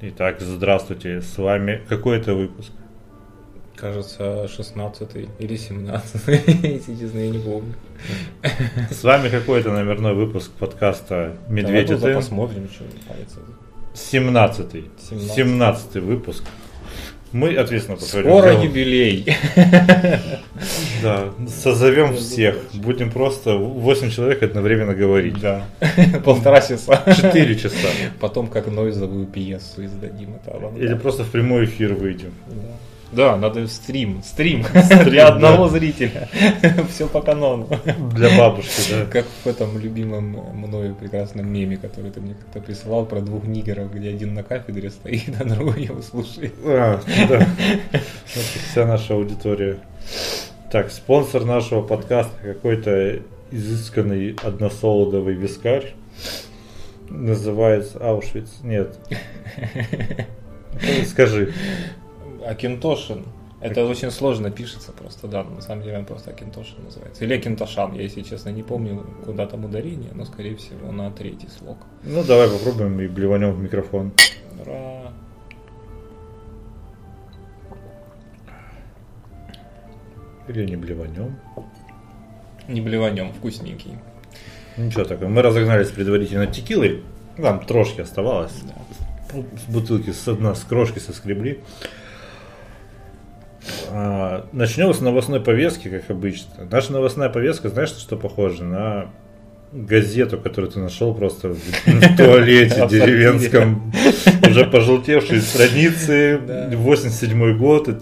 Итак, здравствуйте, с вами какой это выпуск? Кажется, 16 или 17 если честно, я не помню. С вами какой-то номерной выпуск подкаста «Медведь Давай и ты». посмотрим, что палец. 17 17. 17 выпуск. Мы ответственно подходим. Скоро юбилей. Да, созовем всех. Будем просто 8 человек одновременно говорить. Да. Полтора часа. 4 часа. Потом как нойзовую пьесу издадим. Это. Или просто в прямой эфир выйдем. Да. Да, надо стрим. Стрим. Стрим, Для одного да. зрителя. Все по канону. Для бабушки, да. Как в этом любимом мною прекрасном меме, который ты мне как-то присылал про двух нигеров, где один на кафедре стоит, а другой его слушает. А, да. Вся наша аудитория. Так, спонсор нашего подкаста какой-то изысканный односолодовый вискарь. Называется Аушвиц. Нет. Скажи. Акинтошин. Это очень сложно пишется просто, да, на самом деле он просто Акинтошин называется. Или Акинтошан, я, если честно, не помню, куда там ударение, но, скорее всего, на третий слог. Ну, давай попробуем и блеванем в микрофон. Ура! Или не блеванем. Не блеванем, вкусненький. Ничего такого. Мы разогнались предварительно текилой. Там трошки оставалось. Да. С бутылки с одна с крошки соскребли. А, начнем с новостной повестки, как обычно. Наша новостная повестка, знаешь, на что похоже? На газету, которую ты нашел просто в, в туалете деревенском. Уже пожелтевшие страницы, Да. 87 год, и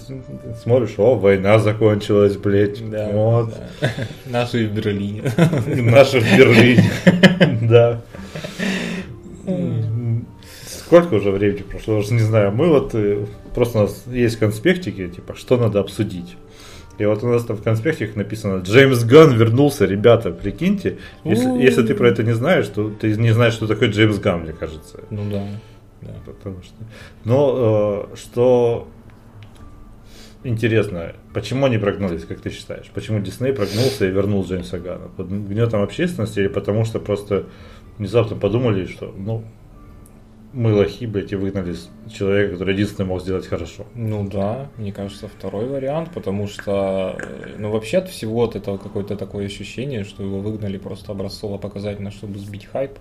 смотришь, о, война закончилась, блядь. Вот. Наши в Берлине. Наша в Берлине. Да. Сколько уже времени прошло, уже не знаю. Мы вот э, просто у нас есть конспектики, типа, что надо обсудить. И вот у нас там в конспектиках написано Джеймс Ган вернулся, ребята, прикиньте. Если, если ты про это не знаешь, то ты не знаешь, что такое Джеймс Ган, мне кажется. Ну да. да. Потому что. Но э, что интересно, почему они прогнулись, как ты считаешь? Почему Дисней прогнулся и вернул Джеймса Гана? Под гнетом общественности или потому что просто внезапно подумали, что ну мы лохи, блядь, и выгнали человека, который единственный мог сделать хорошо. Ну да, мне кажется, второй вариант, потому что, э, ну вообще от всего от этого какое-то такое ощущение, что его выгнали просто образцово-показательно, чтобы сбить хайп.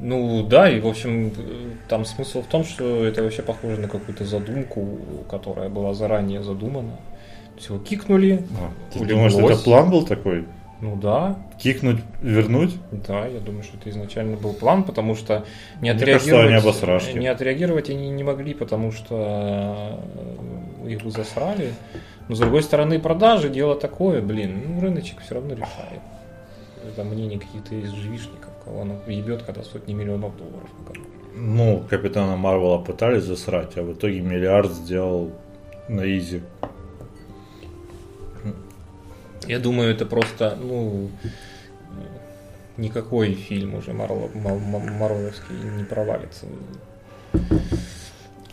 Ну да, и в общем, э, там смысл в том, что это вообще похоже на какую-то задумку, которая была заранее задумана. То есть его кикнули, Ты улеглось. думаешь, это план был такой? Ну да, Кикнуть, вернуть? да, я думаю, что это изначально был план, потому что не Мне кажется, отреагировать, они обосрашки. не отреагировать они не могли, потому что э, их бы засрали. Но с другой стороны, продажи дело такое, блин, ну, рыночек все равно решает. Это мнение каких-то из живишников, кого оно ебет, когда сотни миллионов долларов. Ну, Капитана Марвела пытались засрать, а в итоге миллиард сделал на изи. Я думаю, это просто, ну, никакой фильм уже Марвел- Мар- Мар- марвеловский не провалится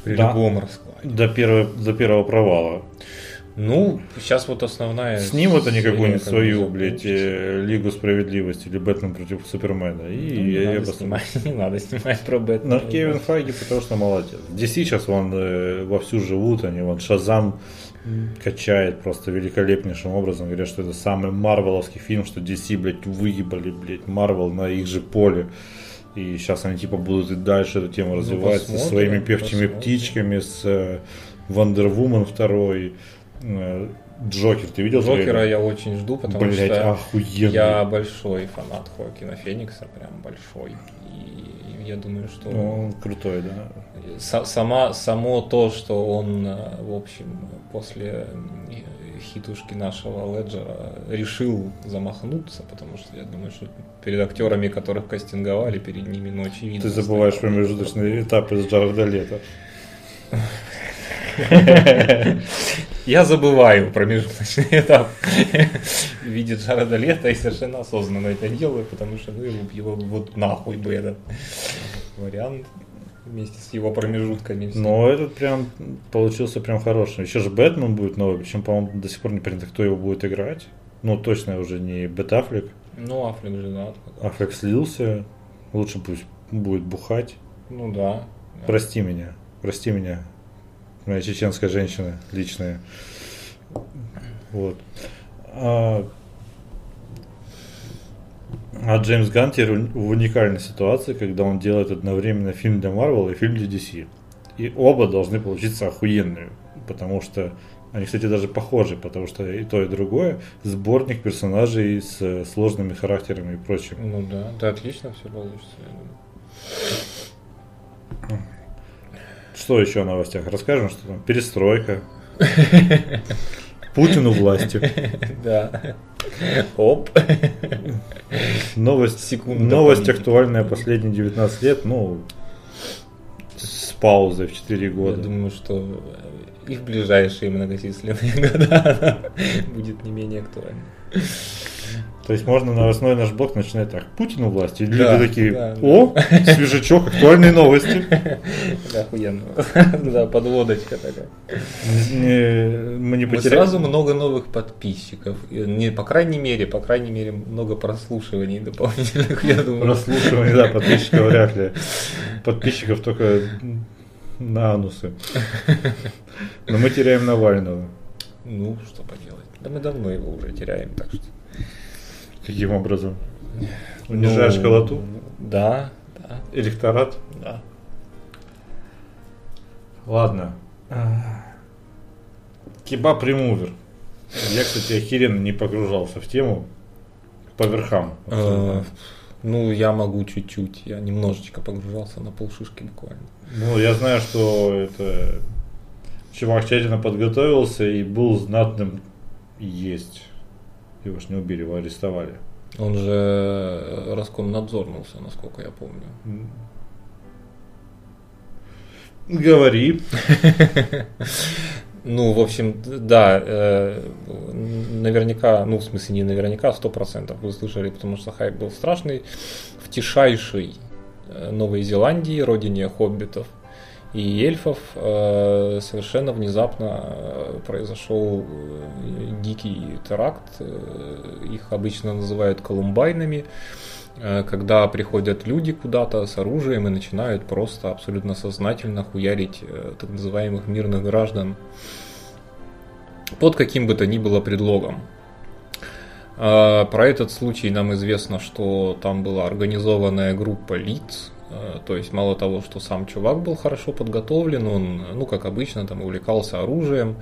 при Да. любом раскладе. До первого, до первого провала. Ну, сейчас вот основная... Снимут они какую-нибудь свою, блядь, э, Лигу справедливости или Бэтмен против Супермена. Ну, И не, я, надо снимать, не надо снимать про Бэтмена. Но Кевин Файги, потому что молодец. DC сейчас вон э, вовсю живут, они вон Шазам качает просто великолепнейшим образом. Говорят, что это самый марвеловский фильм, что DC, блядь, выебали, блядь, Марвел на их же поле. И сейчас они типа будут и дальше эту тему развивать со Ну, посмотрим, своими певчими посмотрим. птичками, с 2, э, Джокер. Ты видел Джокера трейлер? я очень жду, потому Блядь, что охуенно. я большой фанат Хоакина Феникса, прям большой. И я думаю, что Ну, он крутой, да. Са- сама, само то, что он, э, в общем, после э, хитушки нашего Леджера решил замахнуться, потому что я думаю, что перед актерами, которых кастинговали, перед ними, ну, очевидно. Ты забываешь стояло. промежуточный этап из Джареда Лето. Я забываю промежуточный этап в виде Джареда Лето и совершенно осознанно это делаю, потому что ну его, его вот нахуй бы этот вариант вместе с его промежутками. Но этот прям получился прям хороший. Еще же Бэтмен будет новый, причем, по-моему, до сих пор не понятно, кто его будет играть. Ну, точно уже не Бет Аффлек. Ну, Аффлек женат. Аффлек слился. Лучше пусть будет бухать. Ну да. Прости меня. Прости меня, моя чеченская женщина личная. Вот. А, а Джеймс Ганн теперь в уникальной ситуации, когда он делает одновременно фильм для Марвел и фильм для DC. И оба должны получиться охуенными, потому что они, кстати, даже похожи, потому что и то, и другое сборник персонажей с сложными характерами и прочим. Ну да, да, отлично все получится. Что еще о новостях? Расскажем, что там перестройка. Путину властью. Да. Оп. Новость, Секунда новость актуальная последние 19 лет, ну, с паузой в 4 Я года. думаю, что и в ближайшие многочисленные года будет не менее актуальна. То есть можно новостной наш блок начинать так. Путину власти. И люди Да, такие, да, да. о, свежачок, актуальные новости. Да, охуенно. Да, подводочка такая. Мы не потеряли. сразу много новых подписчиков. Не, по крайней мере, по крайней мере, много прослушиваний дополнительных, я думаю. Прослушивание, да, подписчиков вряд ли. Подписчиков только на анусы. Но мы теряем Навального. Ну, что поделать. Да мы давно его уже теряем, так что. Каким образом? Унижаешь Ну, колоту? Да, да, Электорат? да. Ладно. Кебаб ремувер. Я, кстати, охеренно не погружался в тему по верхам. Э, Ну, я могу чуть-чуть. Я немножечко погружался на полшишки буквально. Ну, я знаю, что это чувак тщательно подготовился и был знатным есть. Его ж не убили, его арестовали. Он же Роскомнадзорнулся, насколько я помню. Говори. Ну, в общем, да, э, наверняка, ну, в смысле, не наверняка, сто процентов вы слышали, потому что хайп был страшный. В тишайшей э, Новой Зеландии, родине хоббитов и эльфов, э, совершенно внезапно э, произошел э, дикий теракт. Их обычно называют колумбайнами когда приходят люди куда-то с оружием и начинают просто абсолютно сознательно хуярить так называемых мирных граждан под каким бы то ни было предлогом. Про этот случай нам известно, что там была организованная группа лиц, то есть мало того, что сам чувак был хорошо подготовлен, он, ну как обычно, там увлекался оружием,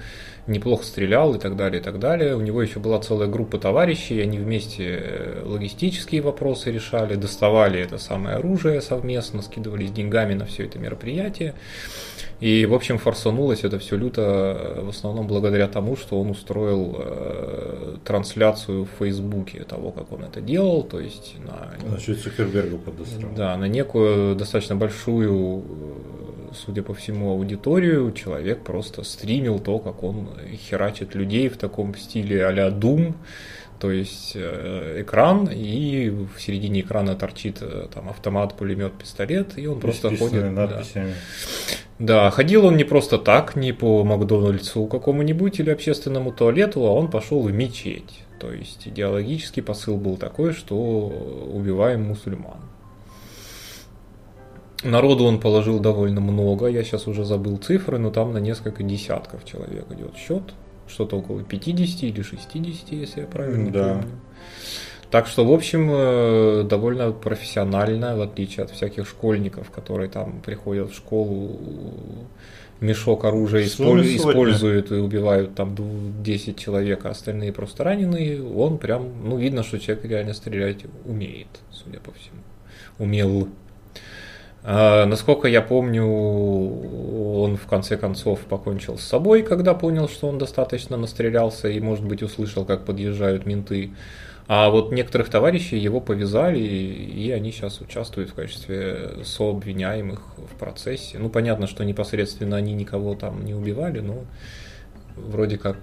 неплохо стрелял и так далее, и так далее. У него еще была целая группа товарищей, они вместе э, логистические вопросы решали, доставали это самое оружие совместно, скидывались деньгами на все это мероприятие. И, в общем, форсанулось это все люто э, в основном благодаря тому, что он устроил э, трансляцию в Фейсбуке того, как он это делал, то есть на Значит, Цукербергу подосрал. да, на некую достаточно большую, э, судя по всему, аудиторию человек просто стримил то, как он херачит людей в таком стиле а-ля Doom. То есть э, экран, и в середине экрана торчит э, там автомат, пулемет, пистолет, и он просто Исписанные ходит. да. надписями. Да, ходил он не просто так, не по Макдональдсу какому-нибудь или общественному туалету, а он пошел в мечеть. То есть идеологический посыл был такой, что убиваем мусульман. Народу он положил довольно много, я сейчас уже забыл цифры, но там на несколько десятков человек идет счет. Что-то около 50 или 60, если я правильно Да. помню. Так что, в общем, э, довольно профессионально, в отличие от всяких школьников, которые там приходят в школу, мешок оружия Сумме исполь- сотни. используют и убивают там дв- 10 человек, а остальные просто раненые, он прям, ну, видно, что человек реально стрелять умеет, судя по всему. Умел. А, насколько я помню, он в конце концов покончил с собой, когда понял, что он достаточно настрелялся и, может быть, услышал, как подъезжают менты. А вот некоторых товарищей его повязали, и они сейчас участвуют в качестве сообвиняемых в процессе. Ну, понятно, что непосредственно они никого там не убивали, но вроде как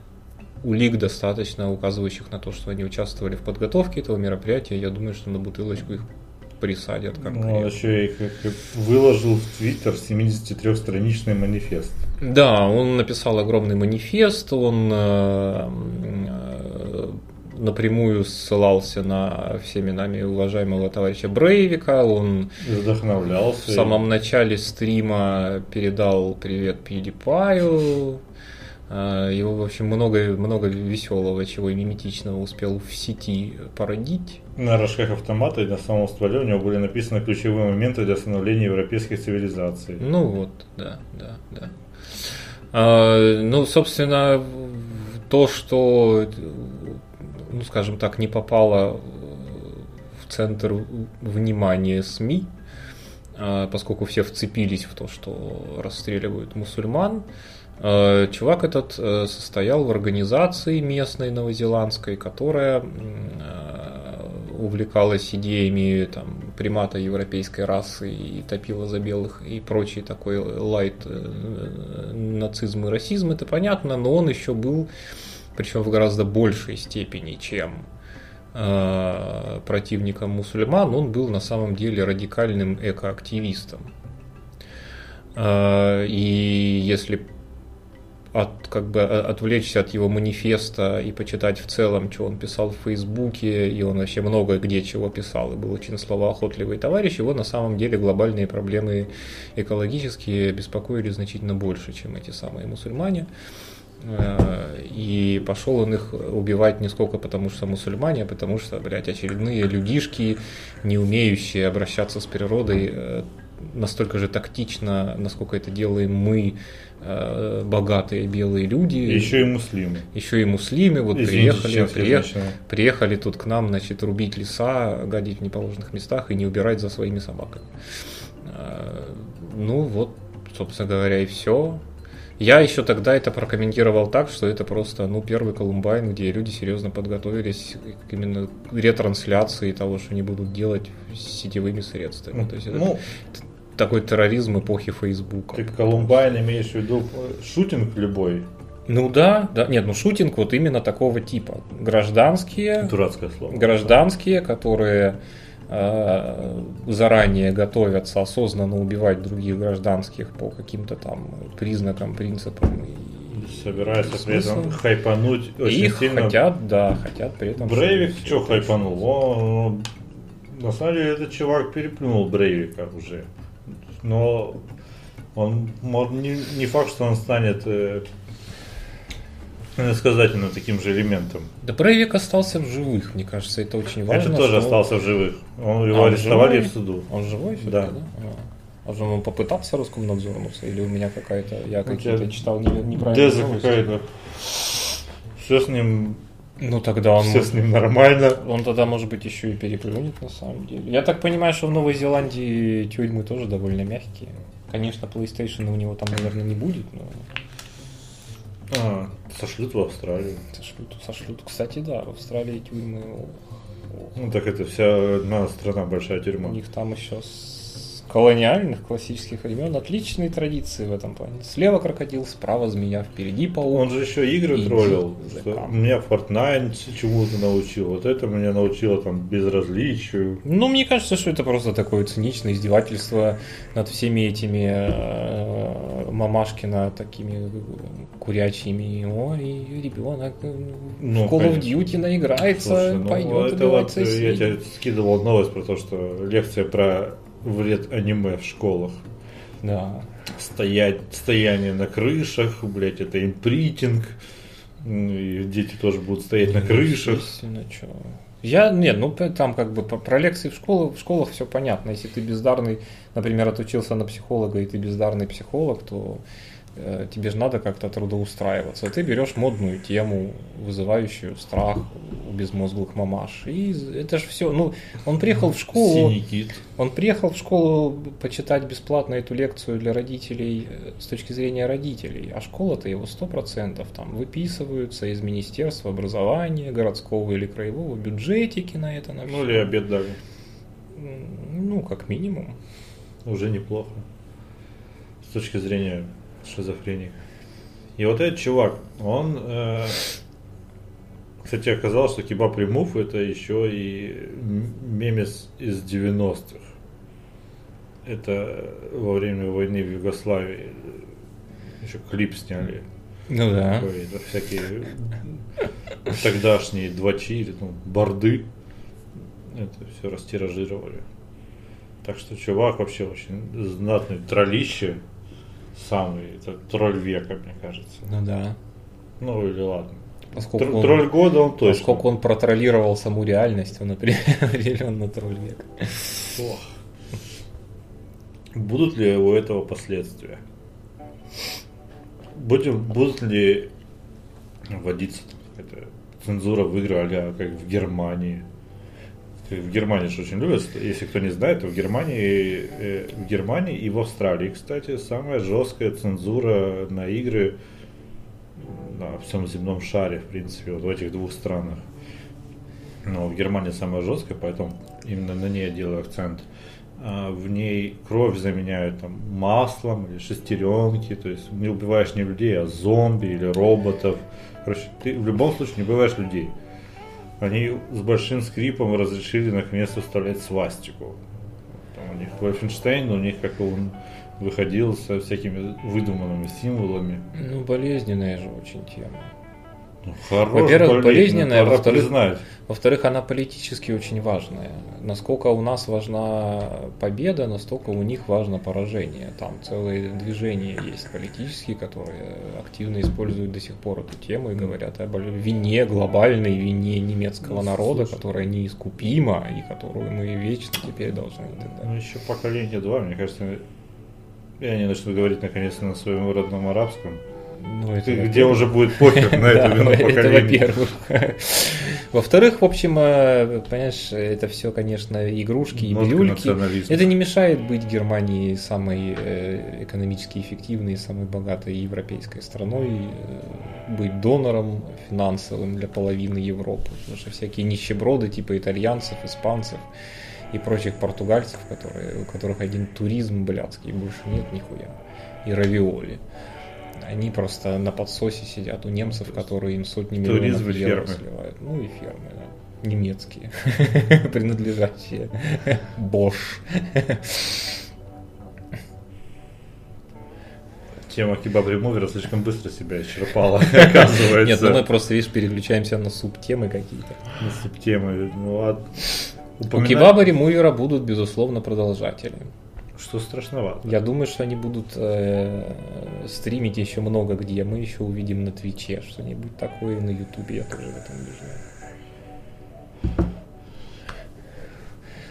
улик достаточно, указывающих на то, что они участвовали в подготовке этого мероприятия. Я думаю, что на бутылочку их присадят Ну, он конкретно. еще и выложил в Твиттер 73-страничный манифест. Да, он написал огромный манифест, он э, э, напрямую ссылался на всеми нами уважаемого товарища Брейвика, он Вдохновлялся. в самом начале стрима передал привет PewDiePie, а, его, в общем, много, много веселого, чего и миметичного успел в сети породить. На рожках автомата и на самом стволе у него были написаны ключевые моменты для становления европейских цивилизаций. Ну вот, да, да, да. А, ну, собственно, то, что, ну, скажем так, не попало в центр внимания СМИ, а, поскольку все вцепились в то, что расстреливают мусульман, а, Чувак этот э, состоял в организации местной новозеландской, которая увлекалась идеями там, примата европейской расы и топила за белых и прочий такой лайт э, нацизм и расизм, это понятно, но он еще был, причем в гораздо большей степени, чем э, противником мусульман, он был на самом деле радикальным экоактивистом. Э, и если от, как бы, отвлечься от его манифеста и почитать в целом, что он писал в Фейсбуке, и он вообще много где чего писал, и был очень словоохотливый товарищ, его на самом деле глобальные проблемы экологические беспокоили значительно больше, чем эти самые мусульмане. Э, и пошел он их убивать не сколько потому, что мусульмане, а потому что, блядь, очередные людишки, не умеющие обращаться с природой э, настолько же тактично, насколько это делаем мы, Э, богатые белые люди. Еще и муслимы. Еще и муслимы. Вот Извините, приехали, приехали, приехали тут к нам, значит, рубить леса, гадить в неположенных местах и не убирать за своими собаками. Э, ну вот, собственно говоря, и все. Я еще тогда это прокомментировал так, что это просто ну, первый Колумбайн, где люди серьезно подготовились к именно ретрансляции того, что они будут делать с сетевыми средствами. То есть это, ну, такой терроризм эпохи Фейсбука. Ты Колумбайн имеешь в виду шутинг любой? Ну да, да, нет, ну шутинг вот именно такого типа. Гражданские. Дурацкое слово. Гражданские, которые э, заранее готовятся осознанно убивать других гражданских по каким-то там признакам, принципам. Собираются при этом хайпануть очень и сильно. хотят, да, хотят при этом. Брейвик что хайпанул? Он, на самом деле этот чувак переплюнул Брейвика уже но он не, не факт, что он станет э, иносказательно таким же элементом. Да Брейвик остался в живых, мне кажется, это очень важно. Это тоже остался в живых. Он, его а, арестовали живой? в суду. Он живой? Да. да? А. а же он попытался Роскомнадзорнуться? Или у меня какая-то, я какие-то читал неправильно. Деза какая-то. Все с ним ну тогда он... Все с ним нормально. Он тогда, может быть, еще и переплюнет на самом деле. Я так понимаю, что в Новой Зеландии тюрьмы тоже довольно мягкие. Конечно, PlayStation у него там, наверное, не будет, но... А, сошлют в Австралию. Сошлют, сошлют. Кстати, да, в Австралии тюрьмы... Ну так это вся одна страна, большая тюрьма. У них там еще колониальных классических времен отличные традиции в этом плане. Слева крокодил, справа змея, впереди паук. Он же еще игры троллил. Меня Fortnite чему-то научил. Вот это меня научило там безразличию. Ну, мне кажется, что это просто такое циничное издевательство над всеми этими э, мамашкина такими курячими. Ой, ребенок ну, в Call of Duty наиграется, Слушай, ну, пойдет это вот, Я тебе скидывал новость про то, что лекция про вред аниме в школах. Да. Стоять, стояние на крышах, блять, это импритинг. И дети тоже будут стоять на ну, крышах. Что? Я, нет, ну там как бы про лекции в школах, в школах все понятно. Если ты бездарный, например, отучился на психолога, и ты бездарный психолог, то тебе же надо как-то трудоустраиваться. Ты берешь модную тему, вызывающую страх у безмозглых мамаш. И это же все. Ну, он приехал в школу. Он приехал в школу почитать бесплатно эту лекцию для родителей э, с точки зрения родителей. А школа-то его сто процентов там выписываются из Министерства образования, городского или краевого бюджетики на это. На ну или обед дали. Ну, как минимум. Уже неплохо. С точки зрения шизофреник. И вот этот чувак, он, э, кстати, оказалось, что Кебаб Ремув это еще и мемес из 90-х. Это во время войны в Югославии еще клип сняли. Ну да. Такой, это всякие тогдашние двачи, ну, борды, это все растиражировали. Так что чувак вообще очень знатный троллище, самый, это тролль века, мне кажется. Ну да. Ну или ладно. Поскольку Тр- он, Тролль года он точно. поскольку он протроллировал саму реальность, он определенно тролль века. Ох. Будут ли у этого последствия? Будем, будут ли вводиться какая-то цензура в игры, а как в Германии? В Германии же очень любят, если кто не знает, то в Германии, э, в Германии и в Австралии, кстати, самая жесткая цензура на игры на всем земном шаре, в принципе, вот в этих двух странах. Но в Германии самая жесткая, поэтому именно на ней я делаю акцент. А в ней кровь заменяют там маслом или шестеренки, то есть не убиваешь не людей, а зомби или роботов. Короче, ты в любом случае не убиваешь людей. Они с большим скрипом разрешили наконец-то вставлять свастику. Там у них Wolfenstein, у них как он выходил со всякими выдуманными символами. Ну, болезненная же очень тема. Хорош, Во-первых, болезнь, болезненная, во-вторых. Во-вторых, она политически очень важная. Насколько у нас важна победа, настолько у них важно поражение. Там целые движения есть политические, которые активно используют до сих пор эту тему и говорят о вине, глобальной вине немецкого Ну, народа, слушай. которая неискупима и которую мы вечно теперь должны Ну, еще поколение два, мне кажется, и они начнут говорить наконец-то на своем родном арабском. Ну, это Где уже будет похер на это вино Это во-первых. Во-вторых, в общем, э, понимаешь, это все, конечно, игрушки и бирюльки. Это не мешает быть Германии самой э, экономически эффективной, самой богатой европейской страной, э, быть донором финансовым для половины Европы. Потому что всякие нищеброды типа итальянцев, испанцев и прочих португальцев, которые, у которых один туризм блядский, больше нет нихуя. И равиоли. Они просто на подсосе сидят у немцев, которые им сотни миллионов Туризм евро фермы. сливают. Ну и фермы, да. Немецкие, принадлежащие Bosch. Тема кебаб ремувера слишком быстро себя исчерпала, оказывается. Нет, ну мы просто, видишь, переключаемся на субтемы какие-то. На субтемы. Ну, ладно. У Упоминать- кебаба ремувера будут, безусловно, продолжатели. Что страшновато. Я думаю, что они будут э, стримить еще много где. Мы еще увидим на Твиче что-нибудь такое, и на Ютубе я тоже в этом убежден.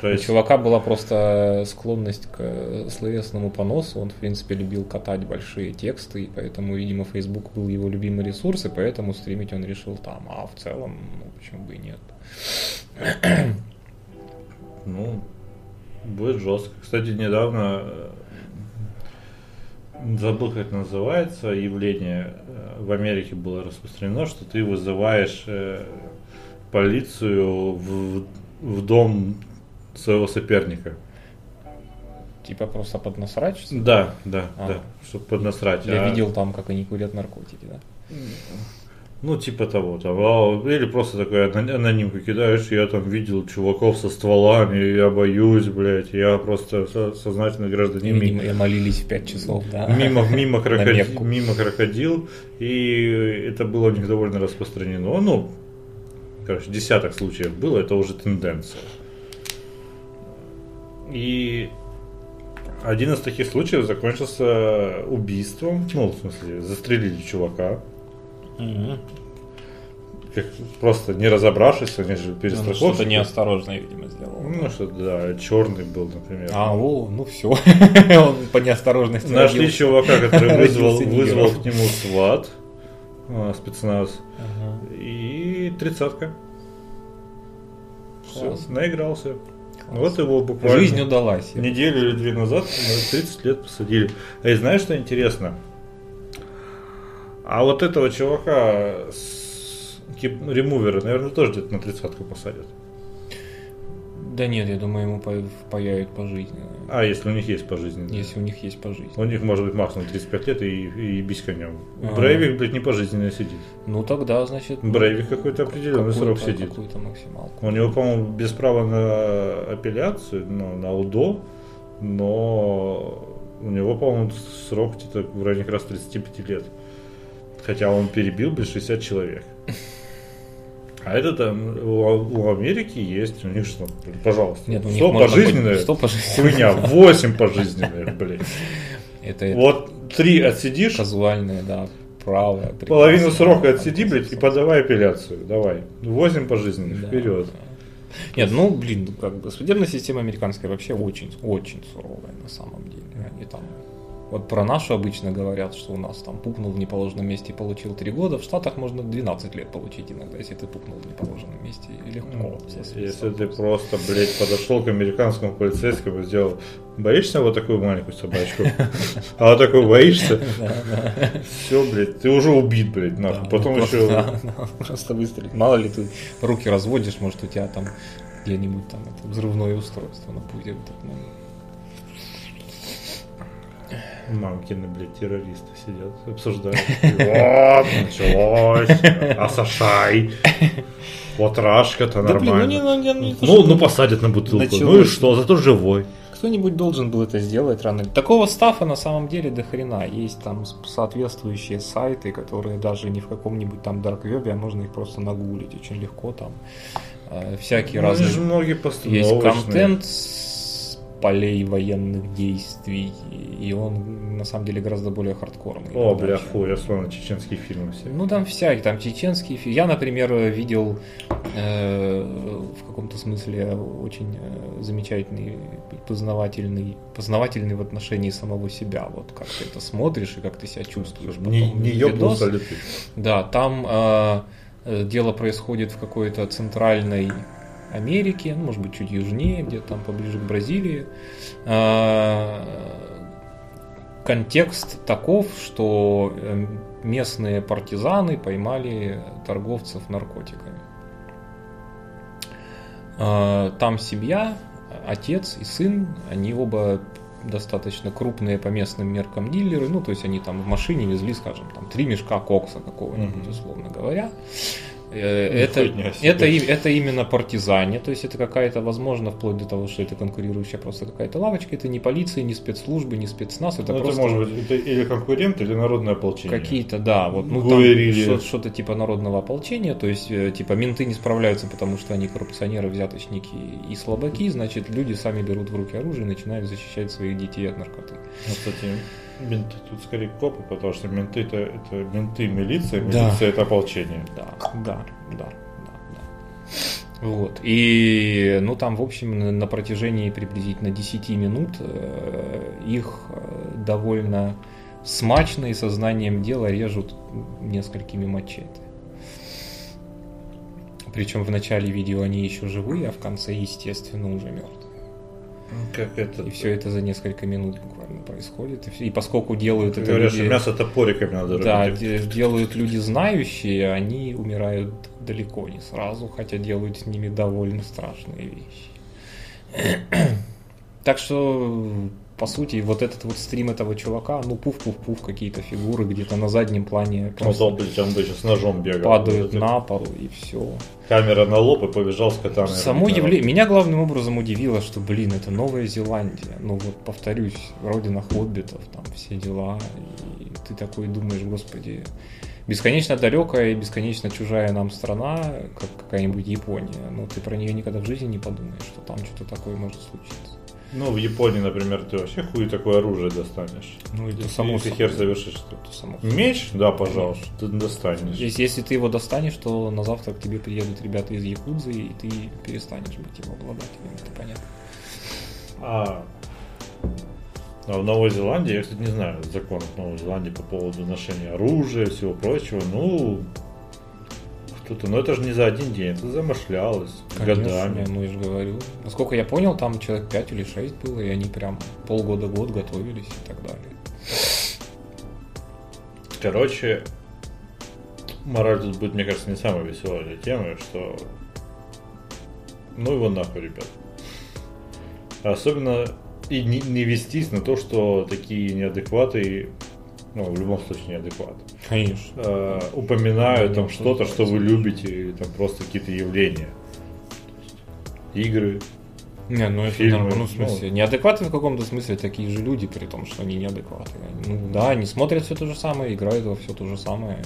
То У есть, чувака была просто склонность к э, словесному поносу. Он, в принципе, любил катать большие тексты, и поэтому, видимо, Facebook был его любимый ресурс, и поэтому стримить он решил там. А в целом, ну, почему бы и нет. ну, будет жестко. Кстати, недавно э, забыл, как это называется, явление э, в Америке было распространено, что ты вызываешь э, полицию в, в дом своего соперника. Типа просто поднасрать. Да, да, А. да, чтобы поднасрать. Я А- видел там, как они курят наркотики, да. Ну, типа того, там, а, или просто такой анонимку кидаешь, я там видел чуваков со стволами, я боюсь, блядь, я просто со- сознательный гражданин. Видимо, молились в 5 часов, да. Мимо, мимо, На крокоди- Мекку. мимо крокодил, и это было у них довольно распространено. Ну, короче, десяток случаев было, это уже тенденция. И один из таких случаев закончился убийством, ну, в смысле, застрелили чувака, Мгм. как просто не разобравшись, они же Ну, перестраховщики. Что-то неосторожное, видимо, сделал. Ну, что да, черный был, например. А, о, ну все. Он по неосторожности Нашли родился. чувака, который вызвал, вызвал к нему сват, а, спецназ, Ага. и тридцатка. Все, наигрался. Класс. Вот его буквально Жизнь удалась. неделю или две назад на 30 лет посадили. А и знаешь, что интересно? А вот этого чувака с ремувера, наверное, тоже где-то на тридцатку посадят. Да нет, я думаю, ему впаяют пожизненно. А, если у них есть пожизненно. Если у них есть пожизненно. У них может быть максимум 35 лет и, и без конем. Ага. Брейвик, блядь, не пожизненно сидит. Ну тогда, значит... Брейвик какой-то определенный срок какую-то- сидит. Какую-то максималку. У него, по-моему, без права на апелляцию, ну, на УДО, но у него, по-моему, срок где-то в районе как раз 35 лет. Хотя он перебил, блин, 60 человек. А это там у, у Америки есть, у них что, пожалуйста. Нет, у них 100 можно пожизненное. хоть 100 пожизненных. Хуйня, 8 пожизненных, блин. Это, Вот три отсидишь, казуальные, да, правые. половину срока отсиди, блядь, и подавай апелляцию. Давай. 8 пожизненных, Да. вперед. Нет, ну, блин, как бы судебная система американская вообще очень, очень суровая на самом деле. Они там вот про нашу обычно говорят, что у нас там пукнул в неположенном месте и получил 3 года. В Штатах можно 12 лет получить иногда, если ты пукнул в неположенном месте. И легко. Ну, Если ты просто, блядь, подошел к американскому полицейскому и сделал, боишься вот такую маленькую собачку? А вот такой боишься? Все, блядь, ты уже убит, блядь, нахуй. Потом еще... просто выстрелить. Мало ли ты руки разводишь, может у тебя там где-нибудь там это взрывное устройство на пузе в этот момент. Мамкины, блядь, террористы сидят, обсуждают. Вот, началось. Асашай. Вот рашка-то ну, нормально. ну, Ну, что- ну посадят на бутылку. Ну и что, зато живой. Кто-нибудь должен был это сделать рано. Такого стафа на самом деле до хрена. Есть там соответствующие сайты, которые даже не в каком-нибудь там дарквебе, а можно их просто нагуглить очень легко там. Э, всякие Ну, разные. же многие Есть контент полей военных действий, и он на самом деле гораздо более хардкорный. О, бля, фу, я смотрел чеченские фильмы все. Ну там всякие, там чеченские фильмы. Я, например, видел э, в каком-то смысле очень э, замечательный, познавательный, познавательный в отношении самого себя. Вот как ты это смотришь и как ты себя чувствуешь. потом. Не, не ёбнулся ли ты? Да, там э, э, дело происходит в какой-то центральной Америке, ну, может быть, чуть южнее, где-то там поближе к Бразилии. Э, Контекст таков, что э, местные партизаны поймали торговцев наркотиками. Э, Там семья, отец и сын, они оба достаточно крупные по местным меркам дилеры, ну, то есть они там в машине везли, скажем, там три мешка кокса какого-нибудь, Мгм. условно говоря. Э, Это, это, это именно партизане, то есть это какая-то, возможно, вплоть до того, что это конкурирующая просто какая-то лавочка, это не полиция, не спецслужбы, не спецназ, это Ну, это просто может быть это или конкурент, или народное ополчение. какие-то, да, вот, ну, Гуэрили. там что- что-то типа народного ополчения, то есть, э, типа, менты не справляются, потому что они коррупционеры, взяточники и слабаки, значит, люди сами берут в руки оружие и начинают защищать своих детей от наркоты. Ну, кстати, менты тут скорее копы, потому что менты это, это менты милиция, Да. милиция это ополчение. Да, да, да, да, да. Вот. И, ну, там, в общем, на, протяжении приблизительно 10 минут э, их э, довольно смачно и сознанием дела режут несколькими мачете. Причем в начале видео они еще живые, а в конце, естественно, уже мертвые. Как это? И все это за несколько минут буквально происходит. И, поскольку делают это Говорят, что люди- мясо топориками надо да, рубить. де- делают люди знающие, они умирают далеко не сразу, хотя делают с ними довольно страшные вещи. Так что, по сути, вот этот вот стрим этого чувака, ну пуф-пуф-пуф, какие-то фигуры где-то на заднем плане Ну, просто он, блядь, он бы сейчас ножом бегал. падают на пол и все. Камера на лоб и побежал с котами. Само явление, меня главным образом удивило, что, блин, это Новая Зеландия. Ну вот, повторюсь, родина хоббитов, там все дела. И ты такой думаешь, господи, бесконечно далекая и бесконечно чужая нам страна, как какая-нибудь Япония. Но ты про нее никогда в жизни не подумаешь, что там что-то такое может случиться. Ну, в Японии, например, ты вообще хуй такое оружие достанешь. Ну, это Если само ты собой. хер совершишь. что Это само Меч? Да, пожалуйста, ты достанешь. Если, если ты его достанешь, то на завтра к тебе приедут ребята из Якудзы, и ты перестанешь быть его обладателем, это понятно. А, а в Новой Зеландии, я, кстати, не знаю законов Новой Зеландии по поводу ношения оружия и всего прочего. Ну, кто-то, но это же не за один день, это замышлялось годами. ну я же говорю. Насколько я понял, там человек 5 или 6 было, и они прям полгода-год готовились и так далее. Короче, мораль тут будет, мне кажется, не самая веселая для темы, что ну его нахуй, ребят. Особенно и не, не вестись на то, что такие неадекваты, ну, в любом случае неадекваты, Конечно. э, упоминают там Ну, что-то, что вы любите, или там просто какие-то явления. Игры. Не, ну это Фильмы, нормально. Ну, в смысле, неадекваты в каком-то смысле такие же люди, при том, что они неадекваты. Ну да, они смотрят все то же самое, играют во все то же самое.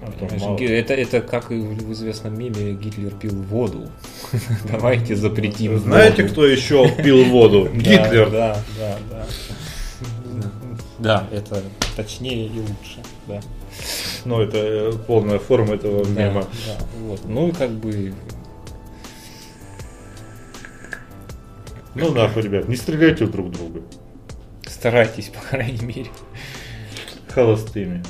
А Это, это как и в известном меме Гитлер пил воду. Давайте запретим. Знаете, воду. кто еще пил воду? Да, Гитлер. Да, да, да. Да, это точнее и лучше. Да. Ну, это э, полная форма этого Да, мема. да, вот. Ну как бы Ну нахуй, ребят, не стреляйте друг друга. старайтесь, по крайней мере. Холостыми.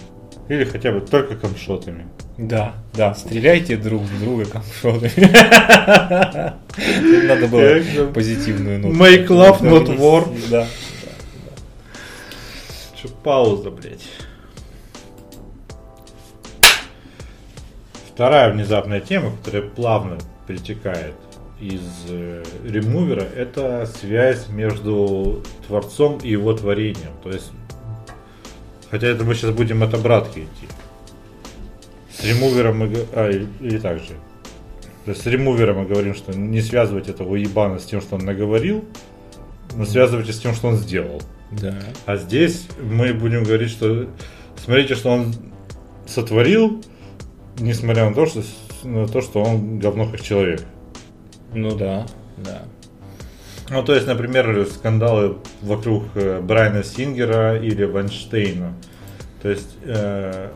Или хотя бы только камшотами. Да, да, стреляйте друг в друга камшотами. Надо было позитивную ноту. Make love, not war. Да. Пауза, блядь. Вторая внезапная тема, которая плавно перетекает из э, ремувера, это связь между творцом и его творением. То есть, хотя это мы сейчас будем от обратки идти. С ремувером мы... А, или, или так же. То есть с ремувером мы говорим, что не связывать этого ебана с тем, что он наговорил, но связывайте с тем, что он сделал. Да. А здесь мы будем говорить, что смотрите, что он сотворил, несмотря на то, что, на то, что он говно как человек. Ну да, да. Ну, то есть, например, скандалы вокруг э, Брайана Сингера или Вайнштейна. То есть, э,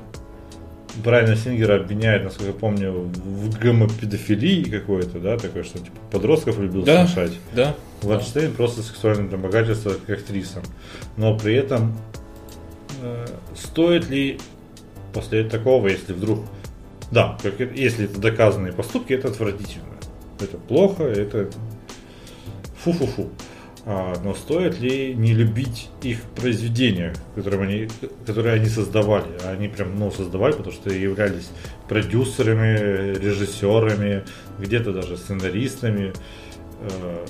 Брайана Сингера обвиняют, насколько я помню, в гомопедофилии какой-то, да, такой, что типа подростков любил Да. сношать. Да. Вайнштейн просто сексуальное домогательство к актрисам. Но при этом э, стоит ли после такого, если вдруг... Да, как если это доказанные поступки, это отвратительно. Это плохо, это фу-фу-фу. А, но стоит ли не любить их произведения, которые они, которые они создавали? А Они прям ну, создавали, потому что являлись продюсерами, режиссерами, где-то даже сценаристами. Э,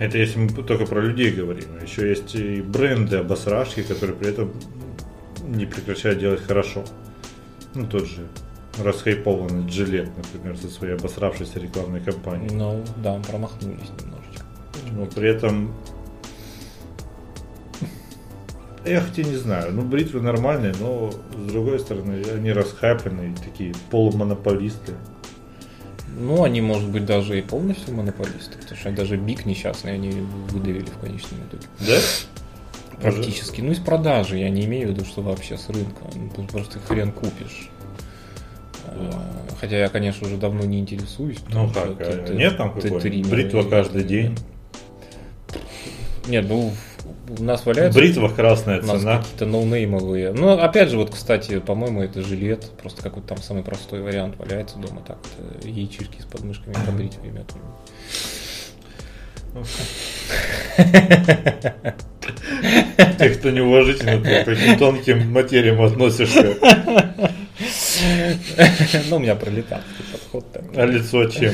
это если мы только про людей говорим. Еще есть и бренды, обосрашки, которые при этом не прекращают делать хорошо. Ну, тот же расхайпованный Джилет, например, со своей обосравшейся рекламной кампанией. Ну, да, промахнулись немножечко. Но при этом... Я хотя не знаю, ну бритвы нормальные, но с другой стороны, они расхайпанные, такие полумонополисты. Ну, они, может быть, даже и полностью монополисты, потому что даже Биг несчастный они выдавили в конечном итоге. Да? Практически. Ну, из продажи, я не имею в виду, что вообще с рынка. Ну, просто хрен купишь. А, Хотя я, конечно, уже давно не интересуюсь. Ну как, что а это- нет там это какой триммеры Бритва каждый день. Нет, ну, у нас валяются... Бритва красная У нас цена. какие-то ноунеймовые. Ну, опять же, вот, кстати, по-моему, это жилет. Просто какой-то там самый простой вариант валяется дома. Так, вот, э, яичишки с подмышками побрить мятными. Ты кто неуважительно ты к таким тонким материям относишься. Ну, у меня пролетарский подход. А лицо чем?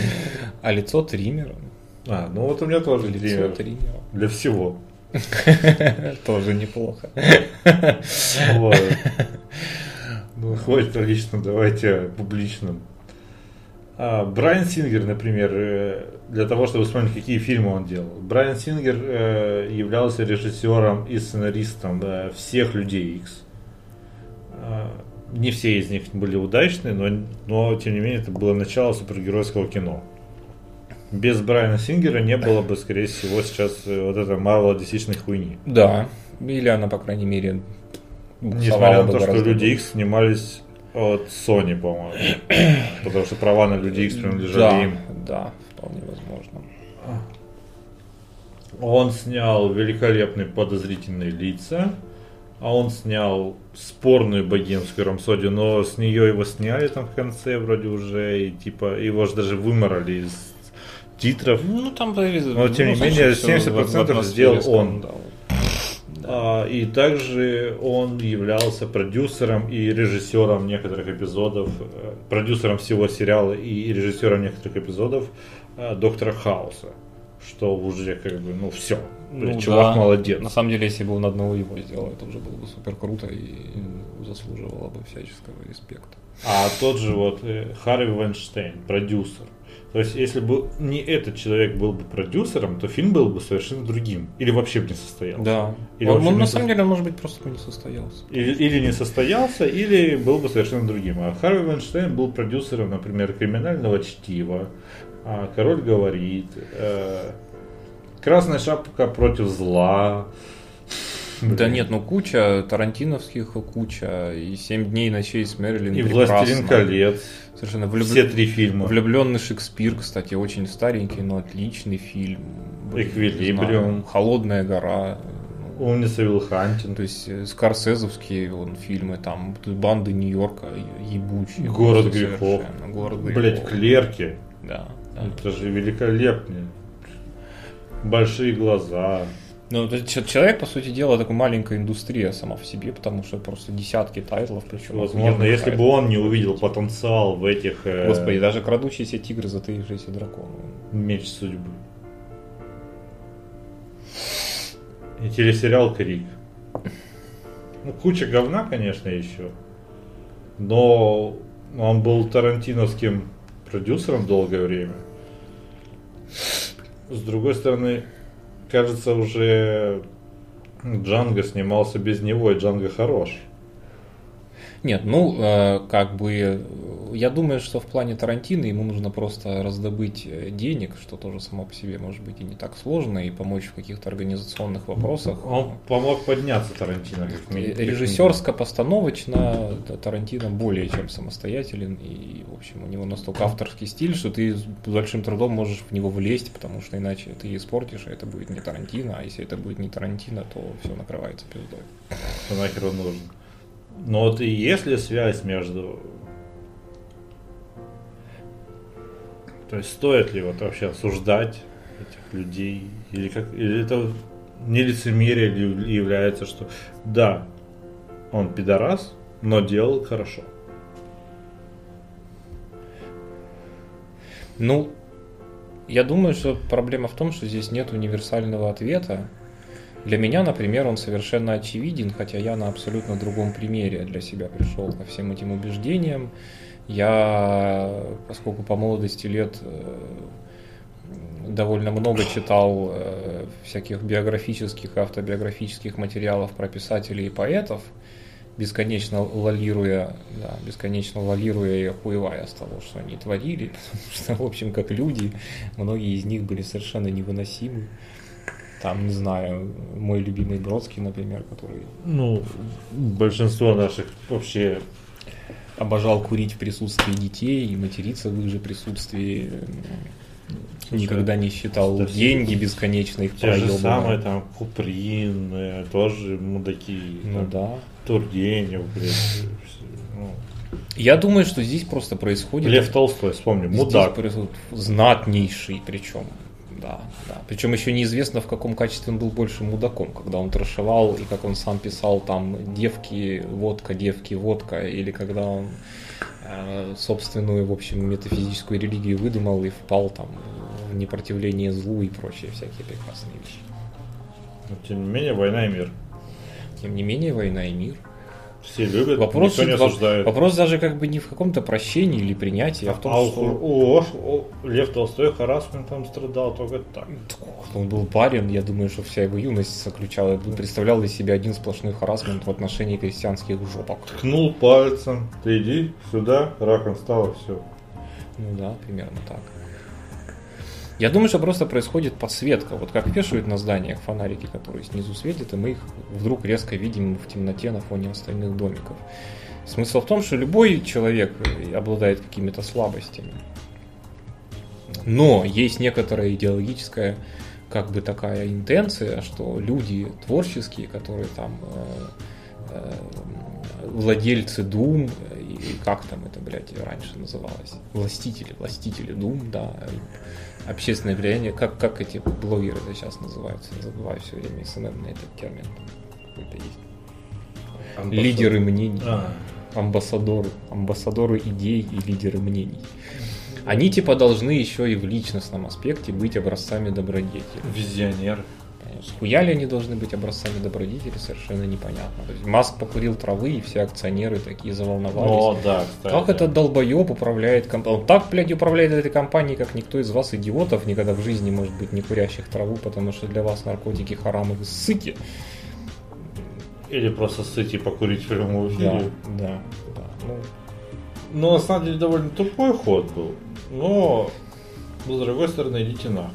А лицо триммером. А, ну вот у меня тоже триммером. Для всего. Тоже неплохо. Вот. Ну, хватит лично, давайте публичным. А, Брайан Сингер, например, э, для того, чтобы вспомнить, какие фильмы он делал. Брайан Сингер э, являлся режиссером и сценаристом э, всех Людей X. А, Не все из них были удачны, но, но тем не менее это было начало супергеройского кино. Без Брайана Сингера не было бы, скорее всего, сейчас э, вот этой Marvel DC хуйни. Да. Или она, по крайней мере, Несмотря на то, что Люди. X снимались от Sony, по-моему. Потому что права на Люди X принадлежали Да, им. да, вполне возможно. Он снял великолепные подозрительные лица. А он снял спорную богемскую рамсодию, но с нее его сняли там в конце вроде уже, и типа его же даже выморали из титров. Ну, там, Но, тем не менее, 70% сделал он. А, и также он являлся продюсером и режиссером некоторых эпизодов, э, продюсером всего сериала и режиссером некоторых эпизодов э, Доктора Хауса. что уже как бы, ну все, Ну чувак да. молодец. На самом деле, если бы он одного его сделал, это уже было бы супер круто и заслуживало бы всяческого респекта. А тот же вот э, Харви Вайнштейн, продюсер. То есть, если бы не этот человек был бы продюсером, то фильм был бы совершенно другим. Или вообще бы не состоялся. Да. Или он, он, не на со- самом деле, может быть, просто бы не состоялся. Или, или не состоялся, или был бы совершенно другим. А Харви Вайнштейн был продюсером, например, «Криминального чтива», а, «Король говорит», э, «Красная шапка против зла». Да нет, ну куча тарантиновских, куча, и «Семь дней и ночей с Мэрилин И прекрасно. «Властелин колец». Совершенно Все влюблен... три фильма. Влюбленный Шекспир, кстати, очень старенький, но отличный фильм. «Эквилибриум». Холодная гора. ну, Умница Вилл Хантинг. То есть э, скорсезовские вон, фильмы, там банды Нью-Йорка ебучие. Город грехов. совершенно, Город Блять, грехов. клерки. Да, да. Это же великолепнее. Большие глаза. Ну, то есть че- человек, по сути дела, такая маленькая индустрия сама в себе, потому что просто десятки тайтлов, причем. Возможно, если бы тайтлов. он не увидел потенциал в этих э, Господи, даже крадущиеся тигры, затаившиеся драконы. меч судьбы. И телесериал Крик. Ну, куча говна, конечно, еще. Но он был тарантиновским продюсером долгое время. С другой стороны, кажется, уже Джанго снимался без него, и Джанго хорош. Нет, ну, э, как бы, э, я думаю, что в плане Тарантино ему нужно просто раздобыть э, денег, что тоже само по себе может быть и не так сложно, и помочь в каких-то организационных вопросах. Он помог подняться Тарантино. Э, Режиссерско-постановочно Тарантино более чем самостоятелен, и, в общем, у него настолько авторский стиль, что ты с большим трудом можешь в него влезть, потому что иначе ты испортишь, а это будет не Тарантино, а если это будет не Тарантино, то все накрывается пиздой. что нахер он нужен. Но вот и есть ли связь между... То есть стоит ли вот вообще осуждать этих людей? Или, как, или это не лицемерие ли является, что да, он пидорас, но делал хорошо. Ну, я думаю, что проблема в том, что здесь нет универсального ответа. Для меня, например, он совершенно очевиден, хотя я на абсолютно другом примере для себя пришел ко всем этим убеждениям. Я, поскольку по молодости лет э, довольно много читал э, всяких биографических, автобиографических материалов про писателей и поэтов, бесконечно лолируя, да, бесконечно лолируя и охуевая с того, что они творили, потому что, в общем, как люди, многие из них были совершенно невыносимы. Там, не знаю, мой любимый Бродский, например, который Ну, большинство наших вообще обожал курить в присутствии детей и материться в их же присутствии. Никогда не считал все- деньги бесконечно их те же самые там Куприн, тоже мудаки. Ну там, да. Тургенев, блядь. ну. Я думаю, что здесь просто происходит... Лев Толстой, вспомни, Здесь мудак. происходит знатнейший, причем, да, да. Причем еще неизвестно, в каком качестве он был больше мудаком, когда он трошевал, и как он сам писал там девки, водка, девки, водка, или когда он э, собственную, в общем, метафизическую религию выдумал и впал там в непротивление злу и прочие всякие прекрасные вещи. Но, тем не менее, война и мир. Тем не менее, война и мир. Все любят, Вопрос, никто не осуждает. вопрос даже как бы не в каком-то прощении или принятии, а в том, а что... о, о, Лев Толстой харасментом страдал только так. Он был парень, я думаю, что вся его юность заключала, представлял из себя один сплошной харасмент в отношении крестьянских жопок. Ткнул пальцем, ты иди сюда, раком стало, все. Ну да, примерно так. Я думаю, что просто происходит подсветка. Вот как вешают на зданиях фонарики, которые снизу светят, и мы их вдруг резко видим в темноте на фоне остальных домиков. Смысл в том, что любой человек обладает какими-то слабостями. Но есть некоторая идеологическая как бы такая интенция, что люди творческие, которые там э, э, владельцы э, и как там это, блядь, раньше называлось, властители, властители дум, да, общественное влияние, как, как эти блогеры сейчас называются, забываю все время SMM на этот термин, какой-то есть. Лидеры мнений, А, амбассадоры, амбассадоры идей и лидеры мнений. Они типа должны еще и в личностном аспекте быть образцами добродетели. Визионер. Схуя ли они должны быть образцами добродетели, совершенно непонятно. То есть Маск покурил травы, и все акционеры такие заволновались. О, да, кстати. Как этот долбоеб управляет компанией? Он так, блядь, управляет этой компанией, как никто из вас, идиотов, никогда в жизни, может быть, не курящих траву, потому что для вас наркотики харам и вы ссыки. Или просто сыти покурить в прямом Да, эфире. да, да. Ну, Ну, на самом деле, довольно тупой ход был. Но, с другой стороны, идите нахуй.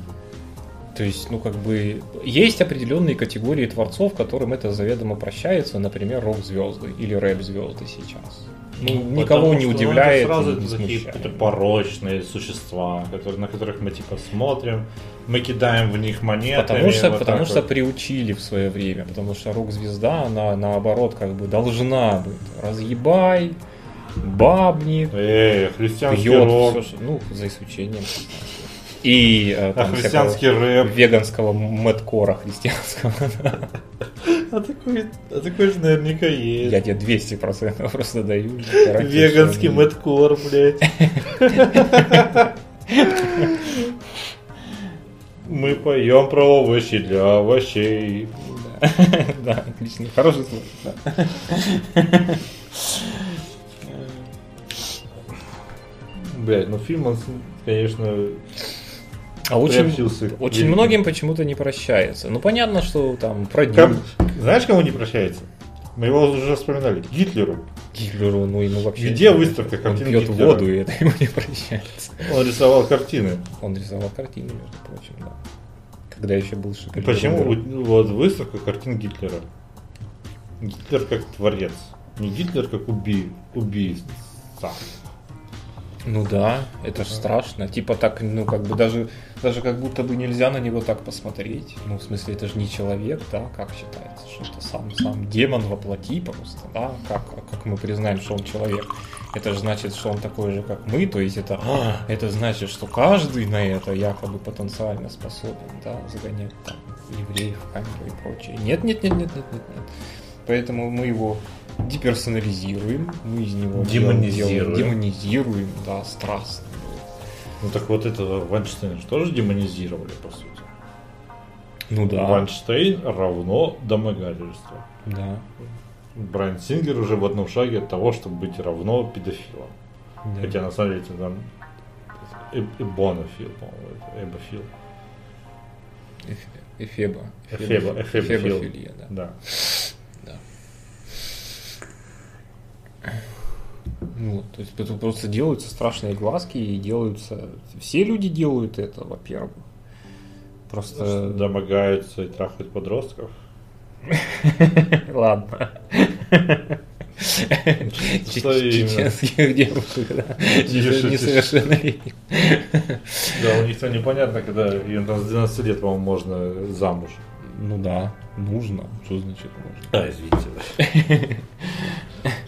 То есть, ну, как бы, есть определенные категории творцов, которым это заведомо прощается, например, рок-звезды или рэп-звезды сейчас. Ну, никого Потому не ну, удивляет, это сразу не такие какие-то порочные существа, которые, на которых мы типа смотрим, мы кидаем в них монеты. Потому что, потому что приучили в свое время, потому что рок-звезда, она наоборот как бы должна быть. Разъебай, бабник, Эй, христианский пьет, рок, всё, что- ну, за исключением. И э, а там христианский всякого рэп. веганского мэткора христианского. А такой, а такой же наверняка есть. Я тебе 200% просто даю. Веганский мэткор, блядь. Мы поем про овощи для овощей. Да, отлично. Хороший слух. да. Блядь, ну фильм, он, конечно, А очень, очень многим почему-то не прощается. Ну, понятно, что там продюсер Знаешь, кому не прощается? Мы его уже вспоминали. Гитлеру. Гитлеру, ну ему вообще... Где выставка Он картин пьет Гитлера? воду, и это ему не прощается. Он рисовал картины. Он рисовал картины, между прочим, да. Когда еще был И Шекель. почему вот- вот выставка картин Гитлера? Гитлер как творец. Не Гитлер как уби... убийца. Ну да, это же страшно. Типа так, ну как бы даже, даже как будто бы нельзя на него так посмотреть. Ну, в смысле, это же не человек, да, как считается, что это сам, сам демон воплоти просто, да, как, как мы признаем, что он человек. Это же значит, что он такой же, как мы, то есть это, а, это значит, что каждый на это якобы потенциально способен, да, загонять там евреев камеру и прочее. Нет, нет, нет, нет, нет, нет, нет. Поэтому мы его деперсонализируем, мы из него Демонизируем. делаем- демонизируем, да, страстно. Ну так вот этого Вайнштейна же тоже демонизировали, по сути. Ну да, Вайнштейн равно домогательство. да, Брайан Сингер уже в одном шаге от того, чтобы быть равно педофилом. да. Хотя на самом деле это там эбонофил, по-моему, это эбофил. Эф- Эфеба. Эфеба, эфебофил. Эфебофилия, да. Да. да. Ну, то есть это просто делаются страшные глазки и делаются... Все люди делают это, во-первых. Просто... Домогаются и трахают подростков. Ладно. Что именно? Чеченских девушек, да. Несовершеннолетних. Да, у них там непонятно, когда с 12 лет, по-моему, можно замуж. Ну да, нужно. Что значит нужно? Да, извините.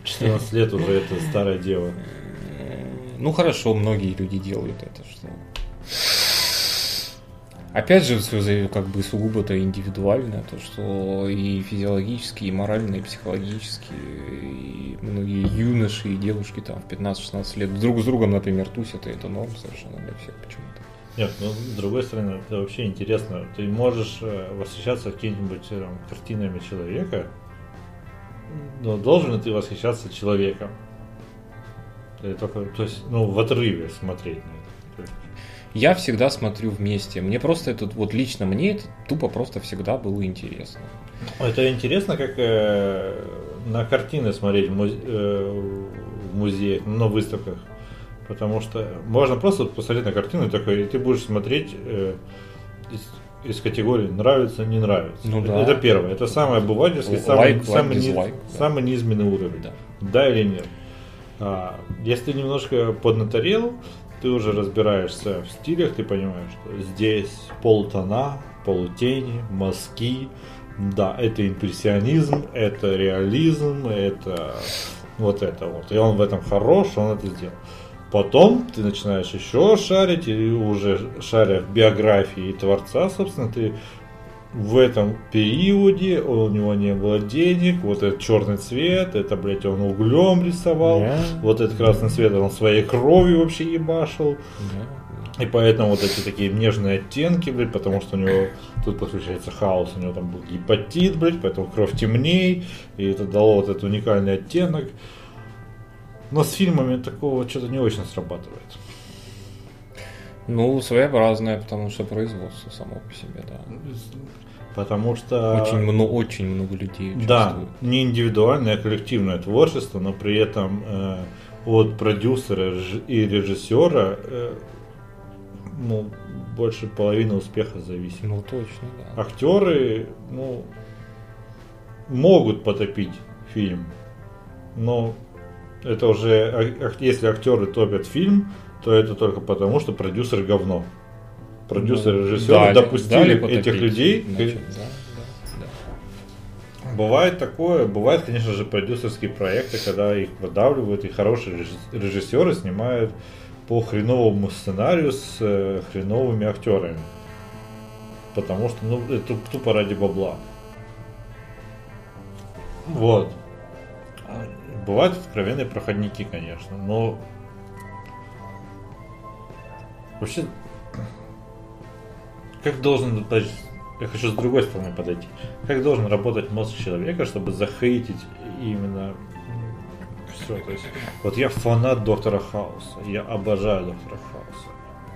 14 лет уже это старая дева. Ну хорошо, многие люди делают это, что. Опять же, все за- как бы сугубо-то индивидуально, то, что и физиологически, и морально, и психологически, и многие юноши и девушки там в 15-16 лет друг с другом, например, тусят, и это норм совершенно для всех почему-то. Нет, ну, с другой стороны, это вообще интересно. Ты можешь э, восхищаться какими-нибудь э, там, картинами человека, но должен ли ты восхищаться человеком? Или только, то есть, ну, в отрыве смотреть на это. Я всегда смотрю вместе. Мне просто это, вот лично мне это тупо просто всегда было интересно. Это интересно, как э, на картины смотреть в, музе- э, в музеях, на выставках. Потому что можно просто посмотреть на картину и такой, и ты будешь смотреть э, из, из категории нравится, не нравится. Ну это, да. это первое. Это самый обывательский, Лайк, самый, лайк, самый, дизлайк, да. самый низменный уровень. Да. Да или нет. А, если ты немножко поднаторел, ты уже разбираешься в стилях, ты понимаешь, что здесь полутона, полутени, мазки. Да, это импрессионизм, это реализм, это вот это вот. И он в этом хорош, он это сделал. Потом ты начинаешь еще шарить, и уже шаря в биографии творца, собственно, ты в этом периоде у него не было денег, вот этот черный цвет, это, блядь, он углем рисовал, Да. вот этот красный цвет он своей кровью вообще ебашил. Да. И поэтому вот эти такие нежные оттенки, блядь, потому что у него тут подключается хаос, у него там был гепатит, блядь, поэтому кровь темней, и это дало вот этот уникальный оттенок. Но с фильмами такого что-то не очень срабатывает. Ну, своеобразное, потому что производство само по себе, да. Потому что... Очень, много, очень много людей Да, не индивидуальное, а коллективное творчество, но при этом э, от продюсера и режиссера э, ну, больше половины успеха зависит. Ну, точно, да. Актеры, ну, могут потопить фильм, но это уже, а- если актеры топят фильм, то это только потому, что продюсер говно. Продюсер Ну, режиссер дали- допустили дали этих людей. значит, да, да, да. Бывает такое, бывает, конечно же, продюсерские проекты, когда их продавливают, и хорошие режисс- режиссеры снимают по хреновому сценарию с э, хреновыми актерами. Потому что, ну, это тупо ради бабла. Вот. А Бывают откровенные проходники, конечно, но вообще как должен, я хочу с другой стороны подойти, как должен работать мозг человека, чтобы захейтить именно все, то есть, вот я фанат Доктора Хауса, я обожаю Доктора Хауса,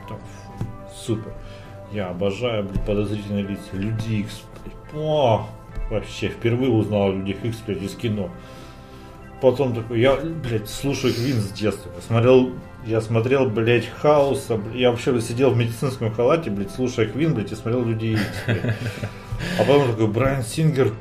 Там, супер, я обожаю, блин, подозрительные лица, Люди Икс, о, вообще, впервые узнал о Людях Икс, из кино. Потом такой, я, блядь, слушаю Квин с детства. Я смотрел, я смотрел, блядь, Хауса. Я вообще сидел в медицинском халате, блядь, слушая Квин, блядь, и смотрел Людей Икс. А потом такой, Брайан Сингер,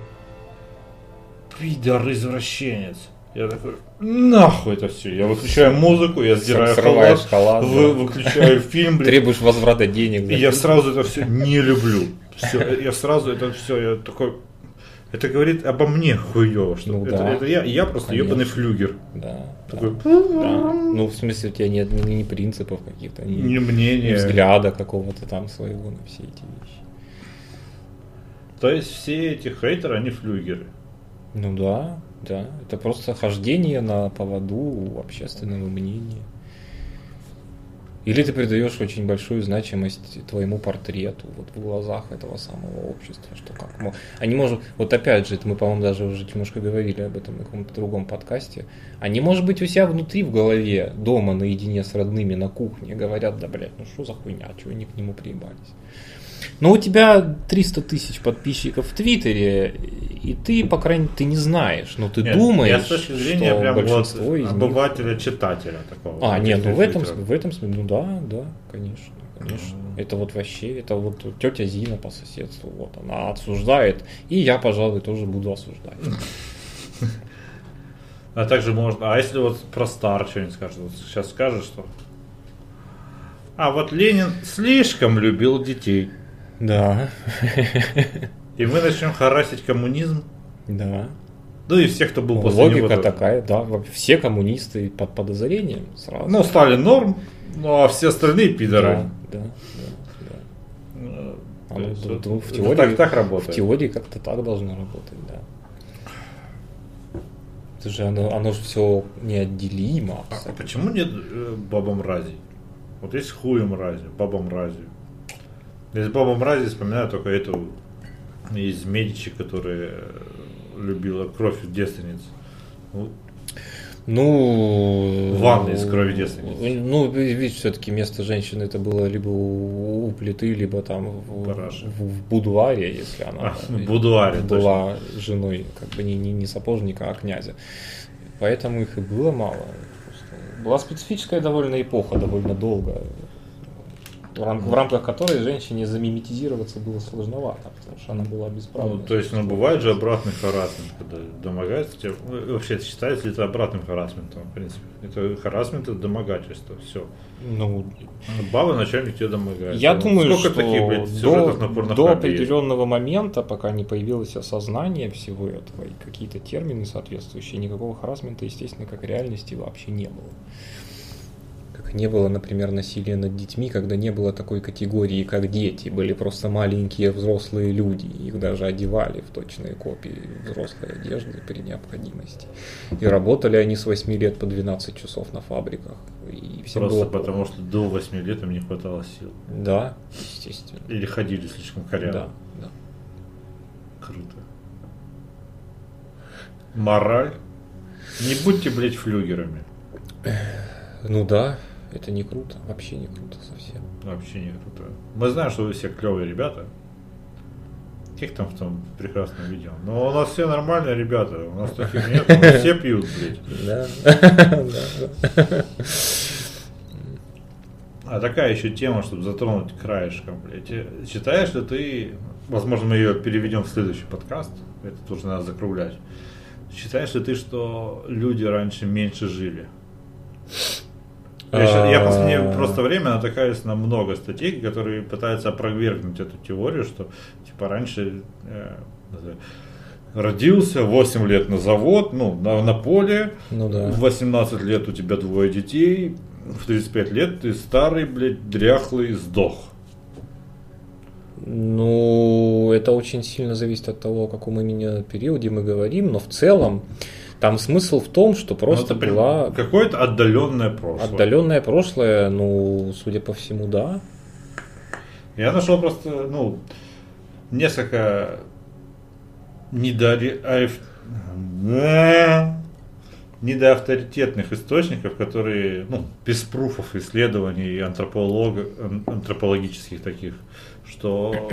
пидор, извращенец. Я такой, нахуй это все. Я выключаю музыку, я сдираю халат, халат, вы- да. выключаю фильм, блядь. Требуешь возврата денег. И я сразу это все не люблю. Все, я сразу это все, я такой. Это говорит обо мне хуево, что Ну это, да. это я, я просто Конечно. ебаный флюгер. Да, да, Такой, да. Ну, в смысле, у тебя нет ни, ни принципов каких-то, ни, ни мнение. взгляда какого-то там своего на все эти вещи. То есть все эти хейтеры, они флюгеры. Ну да, да. Это просто хождение на поводу общественного мнения. Или ты придаешь очень большую значимость твоему портрету вот в глазах этого самого общества, что как мо- они может, вот опять же, это мы, по-моему, даже уже немножко говорили об этом на каком-то другом подкасте. Они, может быть, у себя внутри в голове, дома наедине с родными на кухне говорят, да, блядь, ну что за хуйня, чего они к нему приебались. Но у тебя 300 тысяч подписчиков в Твиттере, и ты, по крайней мере, ты не знаешь, но ты Нет, думаешь, я с точки зрения что прям вот большинство из них... обывателя-читателя такого. А, нет, ну в этом, в этом смысле, ну да, да, конечно, конечно. Это вот вообще, это вот тетя Зина по соседству, вот она осуждает, и я, пожалуй, тоже буду осуждать. А также можно, а если вот про Стар что-нибудь скажет, вот сейчас скажет, что... А вот Ленин слишком любил детей. Да, И мы начнем харасить коммунизм. да. Ну и всех, кто был после Логика него. такая, да, все коммунисты под подозрением сразу. Ну, Сталин норм, ну а все остальные пидоры. да, да, да, да. Ну, А ну, есть в теории, так, так в работает. теории как-то так должно работать, да. Это же оно, оно же все неотделимо. А почему нет э, баба мрази? Вот есть хуя мрази, баба мрази. Из баба мрази вспоминаю только эту из Медичи, которая э, любила кровь девственниц. Ну, Ну, Ванна из крови девственницы. Ну, видишь, все-таки место женщины это было либо у, у плиты, либо там в, в- в будуаре, если она А, в будуаре, была женой, как бы не, не, не сапожника, а князя. Поэтому их и было мало. Просто Была специфическая довольно эпоха, довольно долго, в, рам- в рамках которой женщине замиметизироваться было сложновато, потому что она была бесправна. ну, то есть, ну, бывает же обратный харасмент, когда домогается тебя. Ну, Вообще, это считается ли это обратным харасментом, в принципе? Это харасмент, это домогательство, все. Ну, Баба начальник тебя домогается. Я Ну, думаю, Сколько что таких, блядь, до, сюжетов на до определенного момента, пока не появилось осознание всего этого и какие-то термины соответствующие, никакого харасмента, естественно, как реальности вообще не было. Не было, например, насилия над детьми, когда не было такой категории, как дети, были просто маленькие взрослые люди, их даже одевали в точные копии взрослой одежды при необходимости. И работали они с 8 лет по 12 часов на фабриках. И всем Просто было... потому, что до 8 лет им не хватало сил. Да, естественно. Или ходили слишком коряво. Да, да. Круто. Мораль. Не будьте, блядь, флюгерами. Ну да, это не круто, вообще не круто совсем. Вообще не круто. Мы знаем, что вы все клевые ребята. Каких там в том прекрасном видео? Но у нас все нормальные ребята. У нас таких нет. Все пьют, блядь. Да. А такая еще тема, чтобы затронуть краешком, блядь. Считаешь ли ты, возможно, мы ее переведем в следующий подкаст, это тоже надо закруглять. Считаешь ли ты, что люди раньше меньше жили? Я, в последнее просто время натыкаюсь на много статей, которые пытаются опровергнуть эту теорию, что типа раньше э, родился 8 лет на завод, ну, на, на поле, Ну да. в 18 лет у тебя двое детей, в 35 лет ты старый, блядь, дряхлый, сдох. Ну, это очень сильно зависит от того, о каком именно периоде мы говорим, но в целом там смысл в том, что просто Ну, была Какое-то отдаленное прошлое. отдаленное прошлое, ну, судя по всему, да. Я нашел просто, ну, несколько недоре... недоавторитетных источников, которые, ну, без пруфов исследований антрополог... ан- антропологических таких, что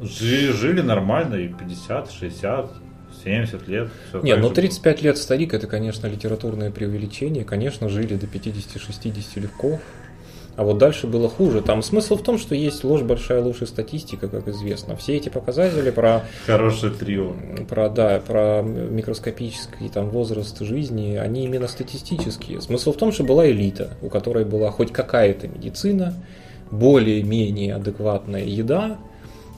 жи- жили нормально и 50, 60, 70 лет. всё Не, так ну же 35 лет старик это, конечно, литературное преувеличение. Конечно, жили до 50-60 легко. А вот дальше было хуже. Там смысл в том, что есть ложь, большая ложь и статистика, как известно. Все эти показатели про было. Хорошее трио. про, да, про микроскопический там, возраст жизни, они именно статистические. Смысл в том, что была элита, у которой была хоть какая-то медицина, более-менее адекватная еда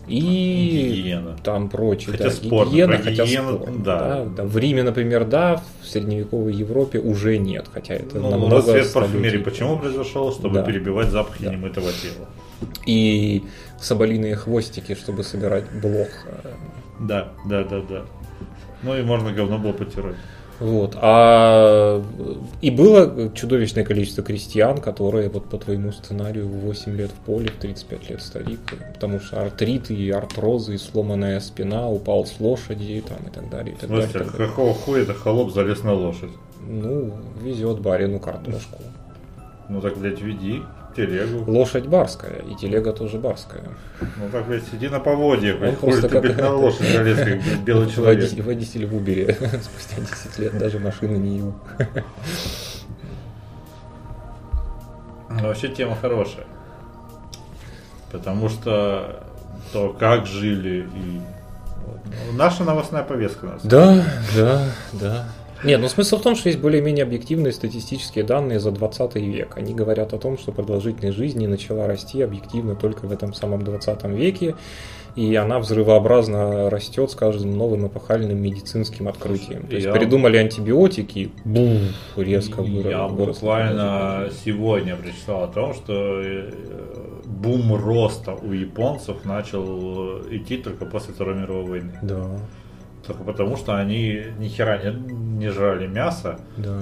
и Гигиена. там прочее. Хотя да, спорно, гигиена, про хотя гигиену, спорно, да. да. В Риме, например, да, в средневековой Европе уже нет, хотя это Ну, намного столетий. парфюмерии почему произошел? Чтобы Да. перебивать запахи Да. немытого тела. И соболиные хвостики, чтобы собирать блох. Да, да, да, да. Ну и можно говно было потирать. Вот. А и было чудовищное количество крестьян, которые вот по твоему сценарию в 8 лет в поле, в 35 лет старик, потому что артрит и артрозы, и сломанная спина, упал с лошади там, и так далее. И так далее, и так далее. какого хуя это холоп залез на лошадь? Ну, везет барину картошку. Ну так, блядь, веди телегу. Лошадь барская, и телега тоже барская. Ну так, блядь, сиди на поводье, блядь, Он просто ты, как блядь, на лошадь залез, как белый человек. Водитель, водитель в Убере спустя 10 лет даже машины не его. Ну, Вообще тема хорошая. Потому что то, как жили и... Ну, Наша новостная повестка нас. Да, да, да. Нет, ну смысл в том, что есть более-менее объективные статистические данные за 20 век. Они говорят о том, что продолжительность жизни начала расти объективно только в этом самом 20 веке, и она взрывообразно растет с каждым новым эпохальным медицинским открытием. То есть Я- придумали антибиотики, бух, резко вырос. Я выросла буквально сегодня прочитал о том, что э, бум роста у японцев начал идти только после Второй мировой войны. Да, Только потому, что они ни хера не, не жрали мясо, да.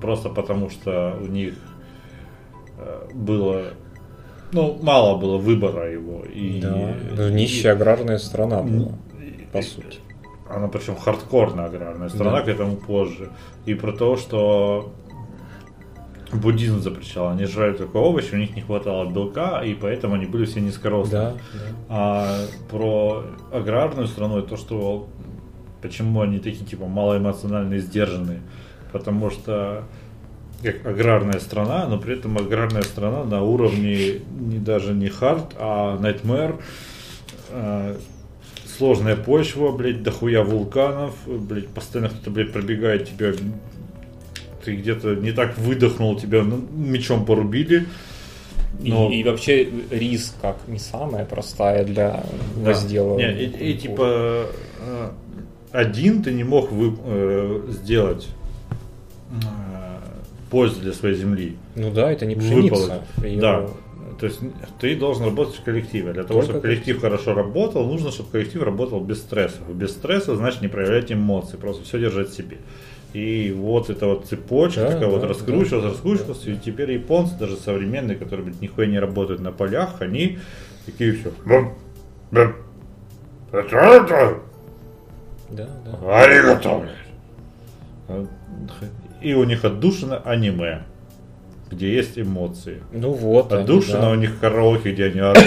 просто потому что у них э, было, ну, мало было выбора его. И, Да, даже нищая аграрная страна и- была, и- по сути. она причем хардкорная аграрная страна, Да. к этому позже. И про то, что буддизм запрещал, они жрали только овощи, у них не хватало белка, и поэтому они были все низкорослые. Да, да. А про аграрную страну это то, что почему они такие типа малоэмоциональные, сдержанные. Потому что как аграрная страна, но при этом аграрная страна на уровне не даже не хард, а nightmare. А, сложная почва, блядь, дохуя вулканов, блядь, постоянно кто-то, блядь, пробегает тебя, ты где-то не так выдохнул, тебя ну, мечом порубили. И, Но- и вообще рис как не самая простая для воздела. Не, и, и типа э, один ты не мог вы, э, сделать э, пользу для своей земли. Ну да, это не пшеница. Выполнить. Её- Да. То есть ты должен работать в коллективе. Для того, Только чтобы коллектив хорошо работал, нужно, чтобы коллектив работал без стрессов. Без стресса значит не проявлять эмоции, просто все держать в себе. И вот эта вот цепочка Да, такая вот да, раскручивалась, да, раскручивалась, и теперь японцы, даже современные, которые блядь, нихуя не работают на полях, они такие все. Да, да. Аригато, блядь. И у них отдушина аниме, где есть эмоции. Ну вот. они, Отдушина да. у них караоке, где они орут.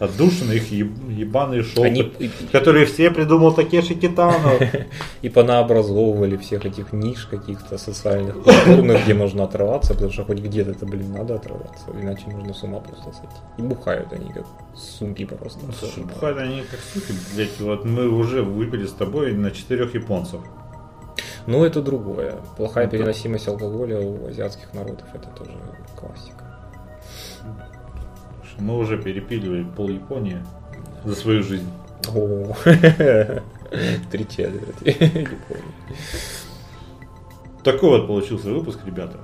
Отдушина их еб- ебаные шоу, Они которые все придумал Такеши Китано. и понаобразовывали всех этих ниш каких-то социальных, культурных, где можно отрываться, потому что хоть где-то это, блин, надо отрываться, иначе можно с ума просто сойти. И бухают они как сумки просто. Слушай, бухают они как суки, блядь, вот мы уже выпили с тобой на четырех японцев. Ну, это другое. Плохая Это- переносимость алкоголя у азиатских народов, это тоже классика. Мы уже перепиливали пол Японии за свою жизнь. О, три четверти. Японии. Такой вот получился выпуск, ребята.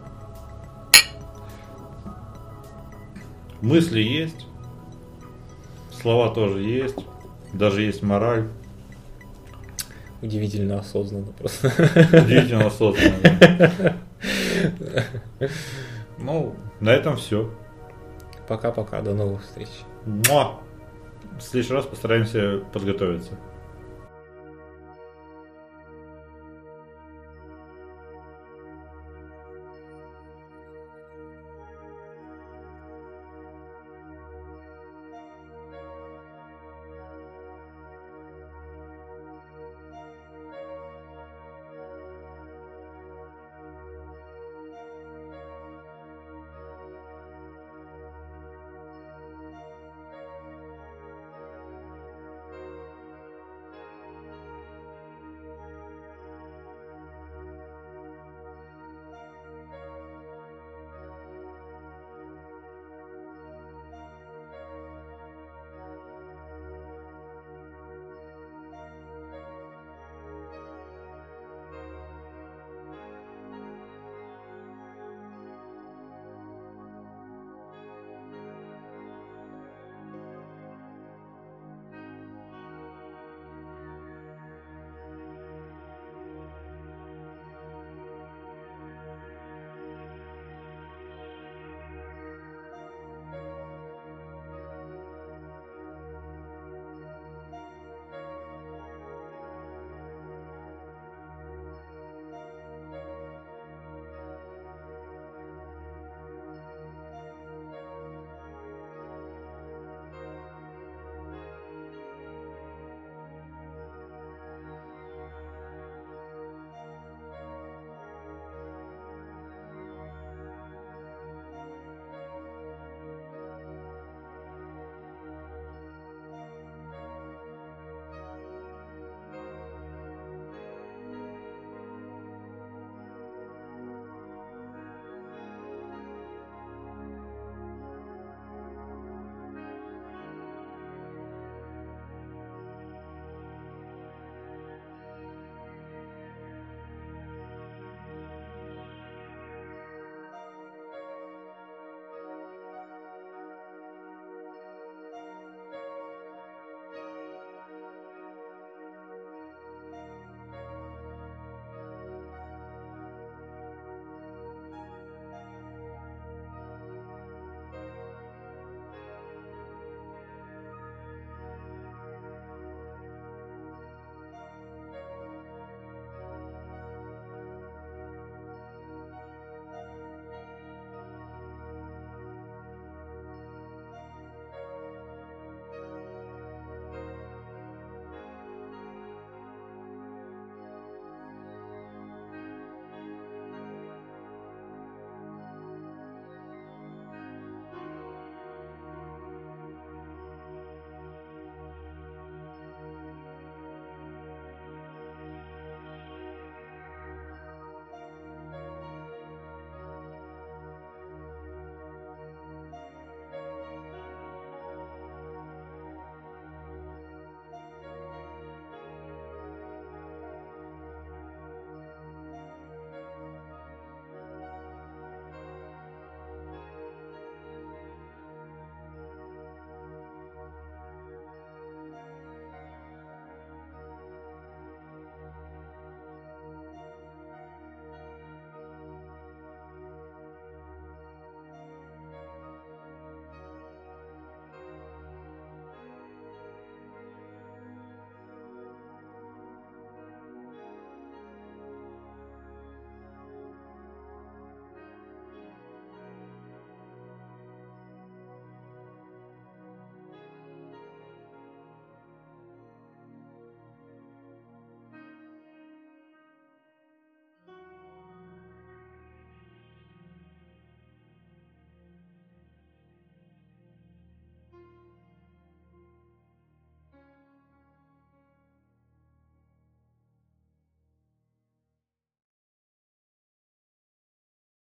Мысли есть, слова тоже есть, даже есть мораль. Удивительно осознанно просто. Удивительно осознанно. да. Ну, на этом все. Пока-пока, до новых встреч. В следующий раз постараемся подготовиться.